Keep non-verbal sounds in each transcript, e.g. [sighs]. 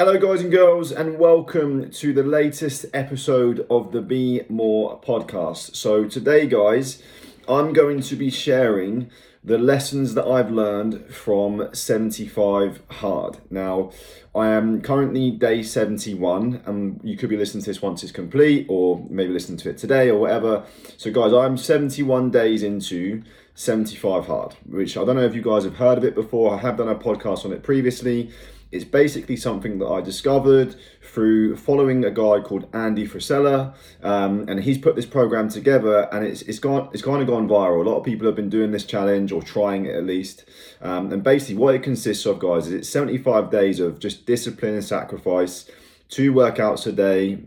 Hello, guys and girls, and welcome to the latest episode of the Be More podcast. So, today, guys, I'm going to be sharing the lessons that I've learned from 75 Hard. Now, I am currently day 71, and you could be listening to this once it's complete, or maybe listening to it today or whatever. So, guys, I'm 71 days into 75 Hard, which I don't know if you guys have heard of it before. I have done a podcast on it previously. It's basically something that I discovered through following a guy called Andy Frisella, um, and he's put this program together, and it's it's gone it's kind of gone viral. A lot of people have been doing this challenge or trying it at least, um, and basically what it consists of, guys, is it's 75 days of just discipline and sacrifice, two workouts a day,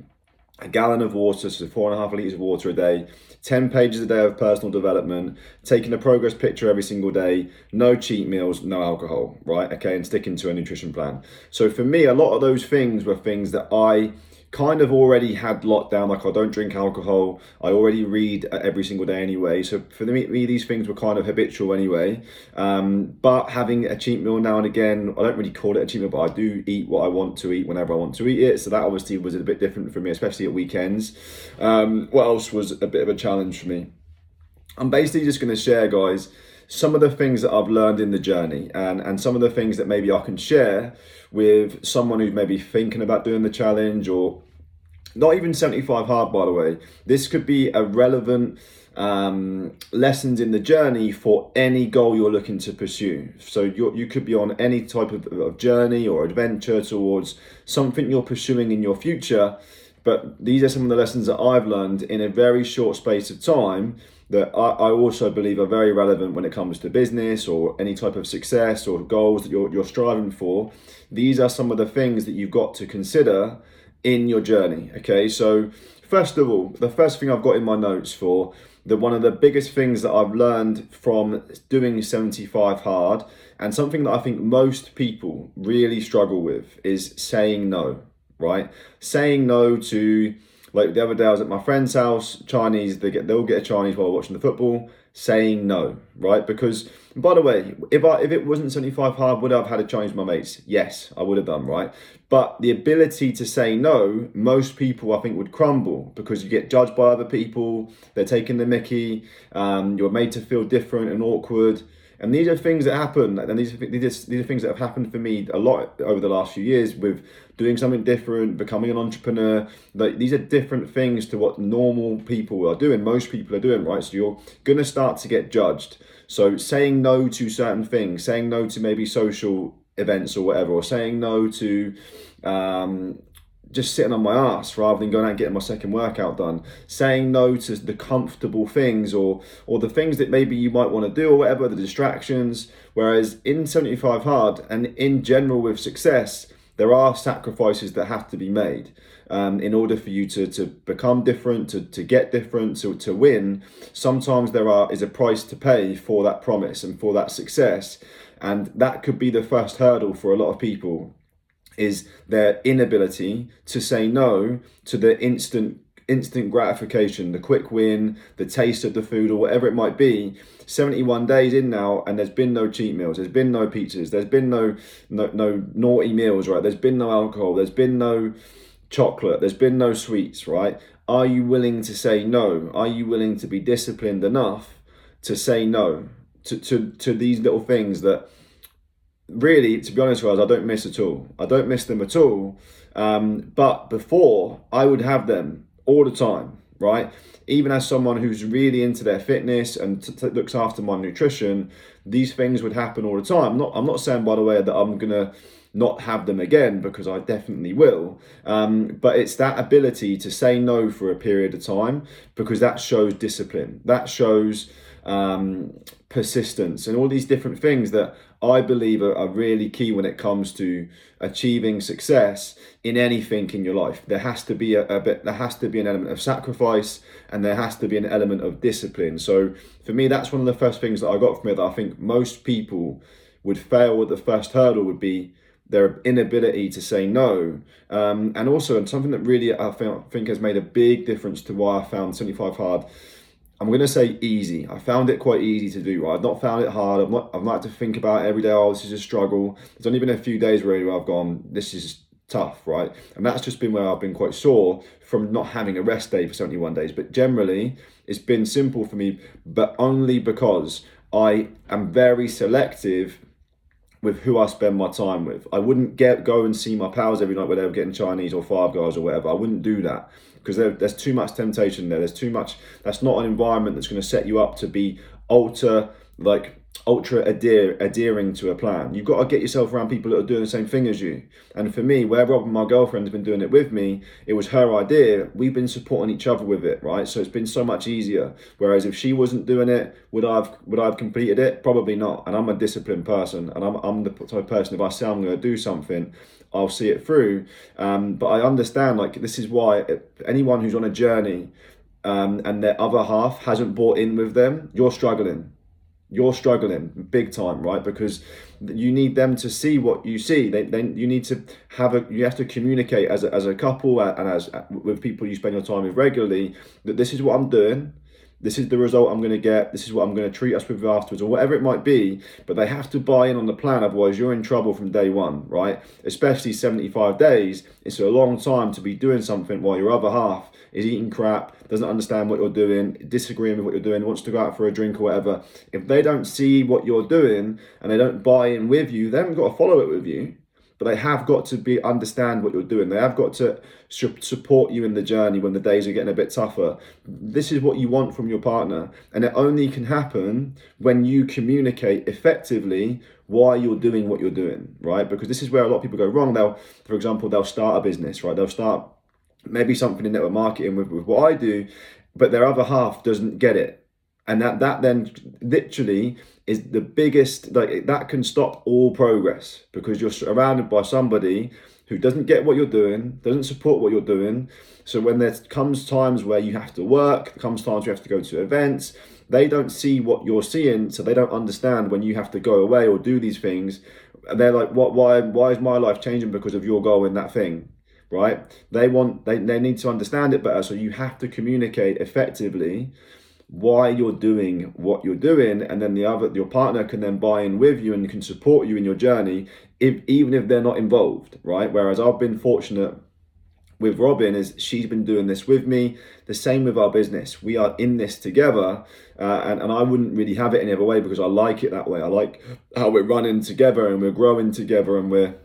a gallon of water, so four and a half liters of water a day, 10 pages a day of personal development, taking a progress picture every single day, no cheat meals, no alcohol, right? Okay, and sticking to a nutrition plan. So for me, a lot of those things were things that I kind of already had locked down. Like I don't drink alcohol. I already read every single day anyway. So for me, these things were kind of habitual anyway. Um, but having a cheat meal now and again, I don't really call it a cheat meal, but I do eat what I want to eat whenever I want to eat it. So that obviously was a bit different for me, especially at weekends. Um, what else was a bit of a challenge for me? I'm basically just going to share, guys, some of the things that I've learned in the journey and, and some of the things that maybe I can share with someone who's maybe thinking about doing the challenge or not even 75 hard, by the way. This could be a relevant um, lessons in the journey for any goal you're looking to pursue. So you you could be on any type of, of journey or adventure towards something you're pursuing in your future. But these are some of the lessons that I've learned in a very short space of time that I, I also believe are very relevant when it comes to business or any type of success or goals that you're, you're striving for. These are some of the things that you've got to consider in your journey. Okay, so first of all, the first thing I've got in my notes for the one of the biggest things that I've learned from doing 75 hard and something that I think most people really struggle with is saying no, right? Saying no to like the other day, I was at my friend's house. Chinese, they get they'll get a Chinese while watching the football. Saying no, right? Because by the way, if I if it wasn't seventy five hard, would I have had Chinese with my mates? Yes, I would have done, right? But the ability to say no, most people I think would crumble because you get judged by other people. They're taking the Mickey. Um, you're made to feel different and awkward. And these are things that happen, and these are, these are things that have happened for me a lot over the last few years with doing something different, becoming an entrepreneur. Like these are different things to what normal people are doing. Most people are doing, right? So you're gonna start to get judged. So saying no to certain things, saying no to maybe social events or whatever, or saying no to um, just sitting on my ass rather than going out and getting my second workout done. Saying no to the comfortable things or or the things that maybe you might want to do or whatever the distractions. Whereas in 75 hard and in general with success there are sacrifices that have to be made um, in order for you to, to become different, to, to get different, to, to win. Sometimes there are is a price to pay for that promise and for that success. And that could be the first hurdle for a lot of people is their inability to say no to the instant instant gratification, the quick win, the taste of the food, or whatever it might be. 71 days in now, and there's been no cheat meals, there's been no pizzas, there's been no no, no naughty meals, right? There's been no alcohol, there's been no chocolate, there's been no sweets, right? Are you willing to say no? Are you willing to be disciplined enough to say no to, to, to these little things that really, to be honest with us, I don't miss at all. I don't miss them at all. Um, but before, I would have them all the time, right? Even as someone who's really into their fitness and t- t- looks after my nutrition, these things would happen all the time. I'm not, I'm not saying, by the way, that I'm gonna not have them again because I definitely will. Um, but it's that ability to say no for a period of time because that shows discipline. That shows um, persistence and all these different things that I believe are, are, really key when it comes to achieving success in anything in your life. There has to be a, a, bit, there has to be an element of sacrifice, and there has to be an element of discipline. So for me, that's one of the first things that I got from it that I think most people would fail with the first hurdle would be their inability to say no. Um, and also, and something that really I think has made a big difference to why I found 75 hard I'm going to say easy. I found it quite easy to do. Right? I've not found it hard. I've not. I've not had to think about it every day. Oh, this is a struggle. There's only been a few days really where I've gone. This is tough, right? And that's just been where I've been quite sore from not having a rest day for 71 days. But generally, it's been simple for me, but only because I am very selective with who I spend my time with. I wouldn't get go and see my pals every night where they were getting Chinese or Five Guys or whatever. I wouldn't do that because there, there's too much temptation there. There's too much. That's not an environment that's going to set you up to be ultra like ultra adhere, adhering to a plan. You've got to get yourself around people that are doing the same thing as you. And for me, where Robin my girlfriend has been doing it with me, it was her idea. We've been supporting each other with it, right? So it's been so much easier. Whereas if she wasn't doing it, would I've would I've completed it? Probably not. And I'm a disciplined person, and I'm I'm the type of person. If I say I'm going to do something, I'll see it through. Um, but I understand like this is why anyone who's on a journey um, and their other half hasn't bought in with them, you're struggling you're struggling big time, right? Because you need them to see what you see. They, then you need to have a you have to communicate as a, as a couple uh, and as uh, with people you spend your time with regularly that this is what I'm doing. This is the result I'm going to get. This is what I'm going to treat us with afterwards, or whatever it might be. But they have to buy in on the plan, otherwise, you're in trouble from day one, right? Especially 75 days. It's a long time to be doing something while your other half is eating crap, doesn't understand what you're doing, disagreeing with what you're doing, wants to go out for a drink or whatever, if they don't see what you're doing and they don't buy in with you, they haven't got to follow it with you. But they have got to be understand what you're doing. They have got to support you in the journey when the days are getting a bit tougher. This is what you want from your partner, and it only can happen when you communicate effectively why you're doing what you're doing, right? Because this is where a lot of people go wrong. They'll, for example, they'll start a business, right? They'll start maybe something in network marketing with, with what I do, but their other half doesn't get it. And that that then literally is the biggest like that can stop all progress because you're surrounded by somebody who doesn't get what you're doing, doesn't support what you're doing. So when there comes times where you have to work, comes times you have to go to events, they don't see what you're seeing, so they don't understand when you have to go away or do these things. And they're like, "What? Why? Why is my life changing because of your goal in that thing?" right? They want they, they need to understand it better. So you have to communicate effectively why you're doing what you're doing, and then the other your partner can then buy in with you and can support you in your journey, if even if they're not involved, right? Whereas I've been fortunate with Robin is she's been doing this with me. The same with our business. We are in this together, uh, and, and I wouldn't really have it any other way because I like it that way. I like how we're running together and we're growing together and we're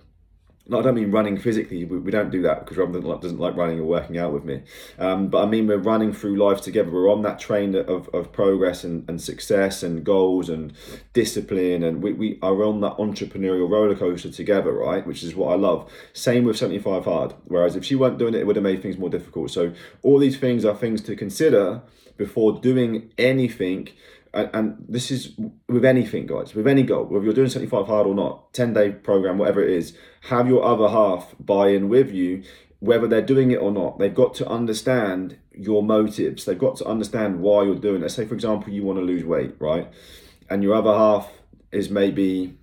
I don't mean running physically. We, we don't do that because Rob doesn't like, running or working out with me. Um, but I mean, we're running through life together. We're on that train of, of progress and, and success and goals and discipline. And we, we are on that entrepreneurial roller coaster together, right? Which is what I love. Same with 75 Hard. Whereas if she weren't doing it, it would have made things more difficult. So all these things are things to consider before doing anything and, and this is with anything, guys, with any goal, whether you're doing 75 hard or not, 10 day program, whatever it is, have your other half buy in with you, whether they're doing it or not. They've got to understand your motives. They've got to understand why you're doing it. Let's say, for example, you want to lose weight, right? And your other half is maybe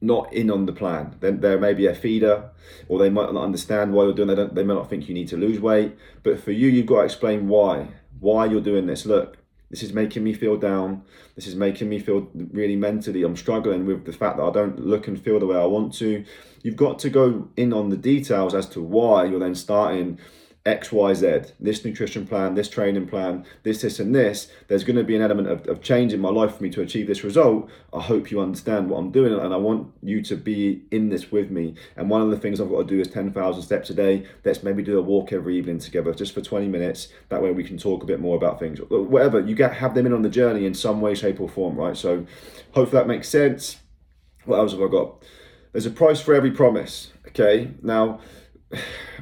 not in on the plan. Then there may be a feeder, or they might not understand why you're doing. They don't. They may not think you need to lose weight. But for you, you've got to explain why. Why you're doing this. Look, this is making me feel down. This is making me feel really mentally. I'm struggling with the fact that I don't look and feel the way I want to. You've got to go in on the details as to why you're then starting X, Y, Z, this nutrition plan, this training plan, this, this, and this, there's going to be an element of, of change in my life for me to achieve this result. I hope you understand what I'm doing and I want you to be in this with me. And one of the things I've got to do is 10,000 steps a day. Let's maybe do a walk every evening together just for 20 minutes. That way we can talk a bit more about things. Uh, whatever, you get have them in on the journey in some way, shape, or form, right? So hopefully that makes sense. What else have I got? There's a price for every promise. Okay. Now,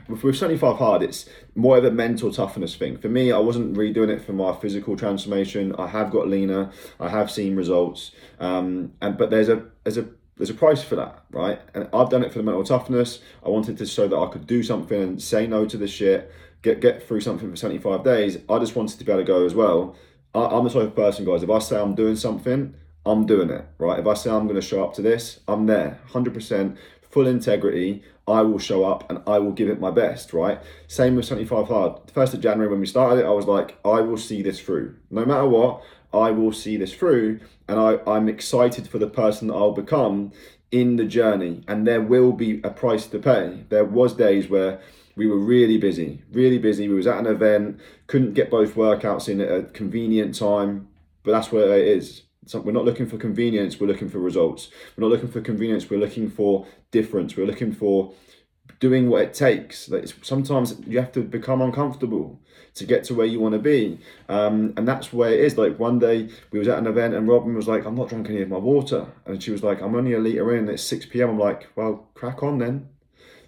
with 75 hard it's more of a mental toughness thing. For me i wasn't really doing it for my physical transformation. I have got leaner. I have seen results. Um, and but there's a there's a there's a price for that right? And i've done it for the mental toughness. I wanted to show that i could do something and say no to the shit get get through something for 75 days. I just wanted to be able to go as well. I, i'm the type of person guys if i say i'm doing something I'm doing it, right? If I say I'm going to show up to this, I'm there, 100% full integrity, I will show up and I will give it my best, right? Same with 75 Hard. The 1st of January when we started it, I was like, I will see this through. No matter what, I will see this through and I, I'm excited for the person that I'll become in the journey. And there will be a price to pay. There was days where we were really busy, really busy. We was at an event, couldn't get both workouts in at a convenient time, but that's where it is. So we're not looking for convenience, we're looking for results. We're not looking for convenience, we're looking for difference. We're looking for doing what it takes. Like sometimes you have to become uncomfortable to get to where you want to be, um, and that's where it is. Like one day we was at an event and Robin was like, "I'm not drinking any of my water," and she was like, "I'm only a liter in. It's six p.m." I'm like, "Well, crack on then."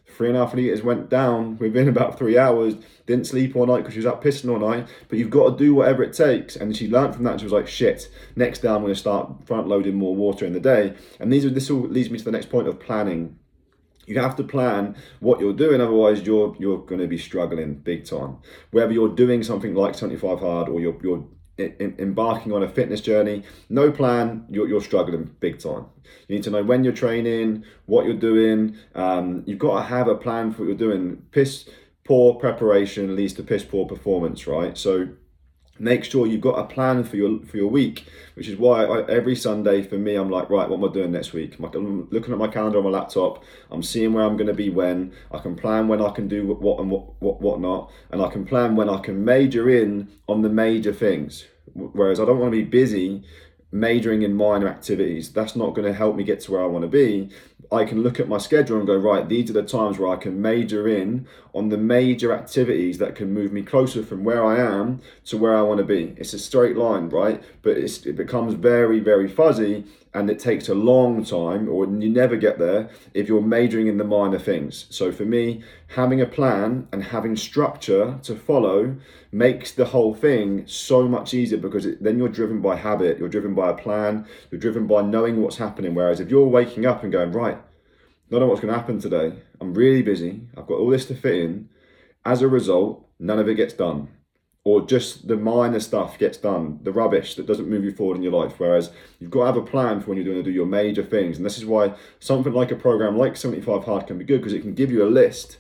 Three and a half liters went down within [laughs] about three hours. Didn't sleep all night because she was out pissing all night. But you've got to do whatever it takes. And she learned from that. She was like, "Shit, next day I'm going to start front loading more water in the day." And these are this all leads me to the next point of planning you have to plan what you're doing otherwise you're you're going to be struggling big time whether you're doing something like 75 hard or you're you're embarking on a fitness journey. No plan. You're, you're struggling big time. You need to know when you're training what you're doing. Um, you've got to have a plan for what you're doing. Piss poor preparation leads to piss poor performance right? So make sure you've got a plan for your for your week which is why I, every sunday for me i'm like right what am i doing next week? I'm looking at my calendar on my laptop. I'm seeing where i'm going to be when. I can plan when i can do what and what, what what not. And i can plan when i can major in on the major things. Whereas i don't want to be busy majoring in minor activities. That's not going to help me get to where i want to be. I can look at my schedule and go, right, these are the times where I can major in on the major activities that can move me closer from where I am to where I want to be. It's a straight line, right? But it becomes very, very fuzzy and it takes a long time or you never get there if you're majoring in the minor things. So for me, having a plan and having structure to follow makes the whole thing so much easier because it, then you're driven by habit, you're driven by a plan, you're driven by knowing what's happening. Whereas if you're waking up and going, right, Don't know what's going to happen today, I'm really busy, I've got all this to fit in, as a result, none of it gets done or just the minor stuff gets done, the rubbish that doesn't move you forward in your life. Whereas you've got to have a plan for when you're going to do your major things. And this is why something like a program like 75 Hard can be good because it can give you a list.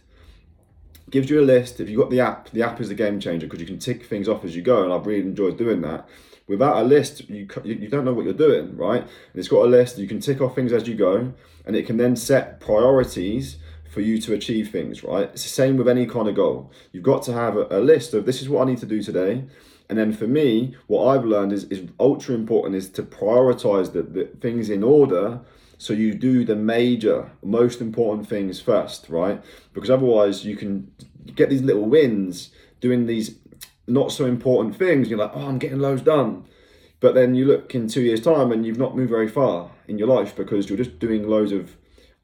gives you a list. If you've got the app, the app is the game changer because you can tick things off as you go. And I've really enjoyed doing that. Without a list, you, you don't know what you're doing, right? And it's got a list, you can tick off things as you go, and it can then set priorities for you to achieve things, right? It's the same with any kind of goal. You've got to have a, a list of this is what I need to do today. And then for me, what I've learned is, is ultra important is to prioritize the, the things in order so you do the major, most important things first, right? Because otherwise you can get these little wins doing these not so important things. You're like, oh, I'm getting loads done. But then you look in two years' time and you've not moved very far in your life because you're just doing loads of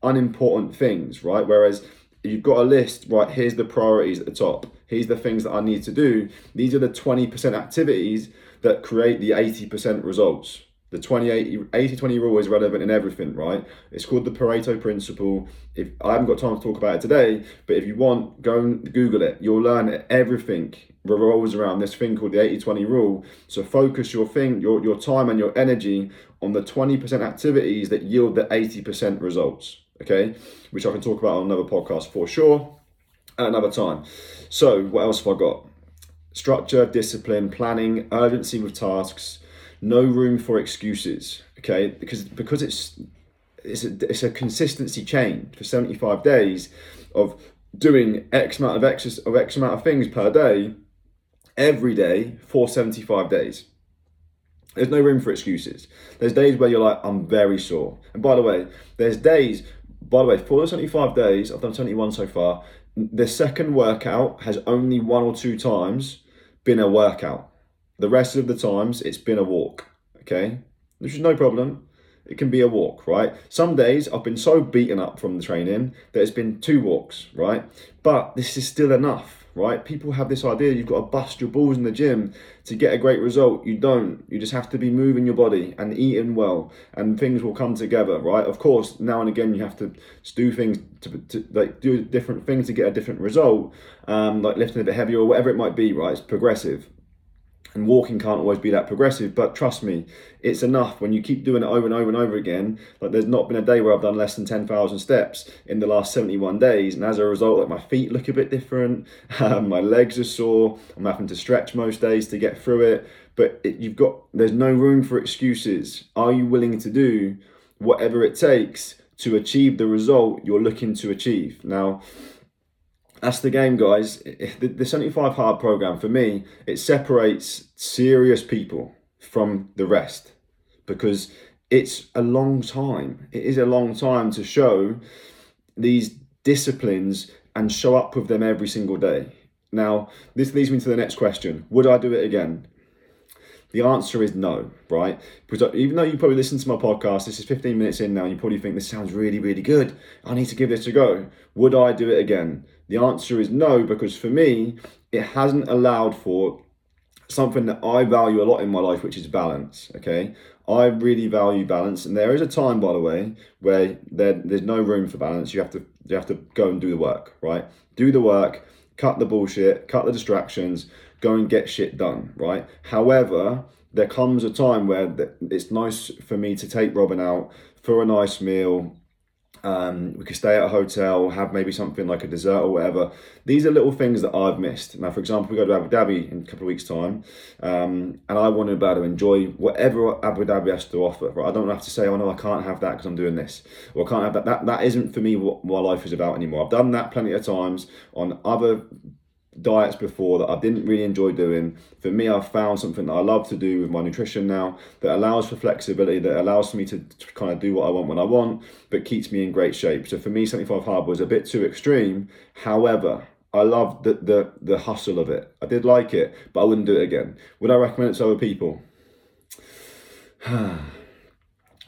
unimportant things, right? Whereas you've got a list, right? Here's the priorities at the top. Here's the things that I need to do. These are the 20% activities that create the 80% results. The 20 80 20 rule is relevant in everything, right? It's called the Pareto principle. If I haven't got time to talk about it today, but if you want, go and Google it. You'll learn it. everything revolves around this thing called the 80 20 rule. So focus your thing, your, your time and your energy on the 20% activities that yield the 80% results okay, which I can talk about on another podcast for sure at another time. So, what else have I got? Structure, discipline, planning, urgency with tasks, no room for excuses, okay? Because because it's it's a, it's a consistency chain for 75 days of doing X amount of X of X amount of things per day every day for 75 days. There's no room for excuses. There's days where you're like, I'm very sore. And by the way, there's days by the way, for the 75 days, I've done 71 so far. The second workout has only one or two times been a workout. The rest of the times, it's been a walk. Okay, which is no problem. It can be a walk, right? Some days I've been so beaten up from the training that it's been two walks, right? But this is still enough right? People have this idea you've got to bust your balls in the gym to get a great result. You don't. You just have to be moving your body and eating well, and things will come together, right? Of course, now and again you have to do things to, to like do different things to get a different result, um, like lifting a bit heavier or whatever it might be, right? It's progressive. And walking can't always be that progressive, but trust me, it's enough when you keep doing it over and over and over again. Like there's not been a day where I've done less than 10,000 steps in the last 71 days. And as a result, like my feet look a bit different. [laughs] Um, my legs are sore. I'm having to stretch most days to get through it. But it, you've got, there's no room for excuses. Are you willing to do whatever it takes to achieve the result you're looking to achieve? Now, that's the game, guys. The, the 75 hard program for me, it separates serious people from the rest because it's a long time. It is a long time to show these disciplines and show up with them every single day. Now, this leads me to the next question Would I do it again? The answer is no, right? Because uh, even though you probably listen to my podcast, this is 15 minutes in now, and you probably think this sounds really, really good. I need to give this a go. Would I do it again? The answer is no, because for me, it hasn't allowed for something that I value a lot in my life, which is balance. Okay. I really value balance. And there is a time, by the way, where there, there's no room for balance. You have to you have to go and do the work, right? Do the work, cut the bullshit, cut the distractions, go and get shit done, right? However, there comes a time where it's nice for me to take Robin out for a nice meal, um, we could stay at a hotel, have maybe something like a dessert or whatever. These are little things that I've missed. Now, for example, we go to Abu Dhabi in a couple of weeks' time, um, and I want to be able to enjoy whatever Abu Dhabi has to offer. Right? I don't have to say, "Oh no, I can't have that because I'm doing this," or "I can't have that." That that isn't for me what my life is about anymore. I've done that plenty of times on other diets before that I didn't really enjoy doing. For me, I've found something that I love to do with my nutrition now that allows for flexibility, that allows for me to, to kind of do what I want when I want, but keeps me in great shape. So for me, 75 hard was a bit too extreme. However, I loved the, the, the hustle of it. I did like it, but I wouldn't do it again. Would I recommend it to other people? [sighs]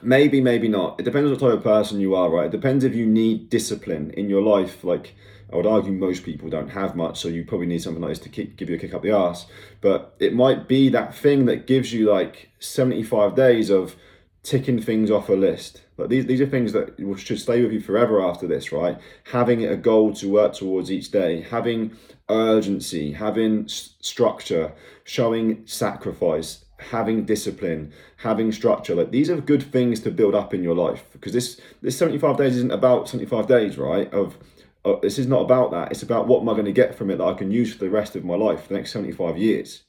maybe, maybe not. It depends on what type of person you are, right? It depends if you need discipline in your life, like I would argue most people don't have much, so you probably need something like this to give you a kick up the ass. But it might be that thing that gives you like 75 days of ticking things off a list. Like these, these are things that should stay with you forever after this, right? Having a goal to work towards each day, having urgency, having structure, showing sacrifice, having discipline, having structure. Like these are good things to build up in your life because this this 75 days isn't about 75 days, right? Of uh, this is not about that. It's about what am I going to get from it that I can use for the rest of my life, the next 75 years.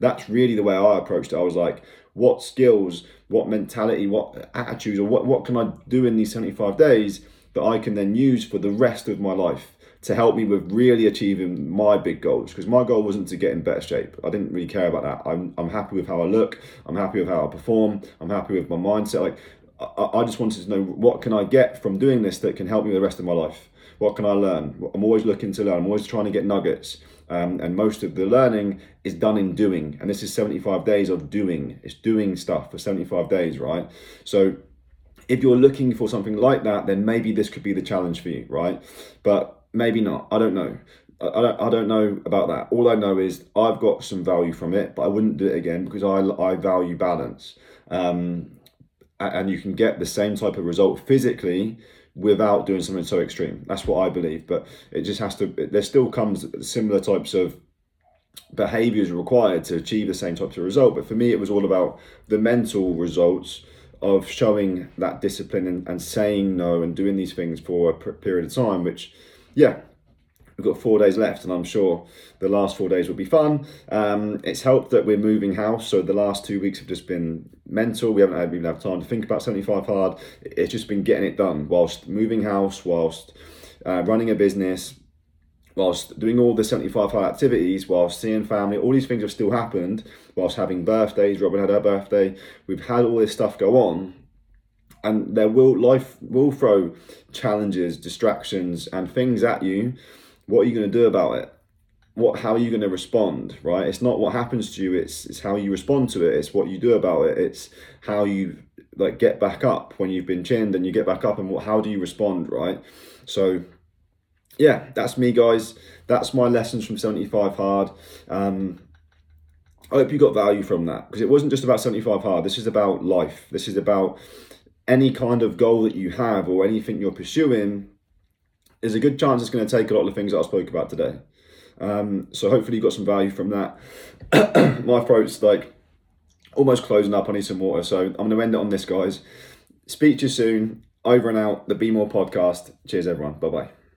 That's really the way I approached it. I was like, what skills, what mentality, what attitudes, or what, what can I do in these 75 days that I can then use for the rest of my life to help me with really achieving my big goals? Because my goal wasn't to get in better shape. I didn't really care about that. I'm, I'm happy with how I look. I'm happy with how I perform. I'm happy with my mindset. Like, I, I just wanted to know what can I get from doing this that can help me the rest of my life what can I learn? I'm always looking to learn. I'm always trying to get nuggets. Um, and most of the learning is done in doing. And this is 75 days of doing. It's doing stuff for 75 days, right? So if you're looking for something like that, then maybe this could be the challenge for you, right? But maybe not. I don't know. I don't, I don't know about that. All I know is I've got some value from it, but I wouldn't do it again because I, I value balance. Um, and you can get the same type of result physically without doing something so extreme. That's what I believe. But it just has to. There still comes similar types of behaviors required to achieve the same types of result. But for me, it was all about the mental results of showing that discipline and, and saying no and doing these things for a period of time, which, yeah, We've got four days left, and I'm sure the last four days will be fun. Um, it's helped that we're moving house, so the last two weeks have just been mental. We haven't even had time to think about 75 hard. It's just been getting it done whilst moving house, whilst uh, running a business, whilst doing all the 75 hard activities, whilst seeing family. All these things have still happened whilst having birthdays. Robin had her birthday. We've had all this stuff go on and there will life will throw challenges distractions and things at you what are you going to do about it? What, how are you going to respond, right? It's not what happens to you, it's, it's how you respond to it. It's what you do about it. It's how you like get back up when you've been chinned and you get back up and what, how do you respond, right? So yeah, that's me guys. That's my lessons from 75 hard. Um, I hope you got value from that because it wasn't just about 75 hard. This is about life. This is about any kind of goal that you have or anything you're pursuing there's a good chance it's going to take a lot of the things that I spoke about today. Um, so hopefully you got some value from that. [clears throat] My throat's like almost closing up. I need some water. So I'm going to end it on this, guys. Speak to you soon. Over and out. The Be More podcast. Cheers, everyone. Bye bye.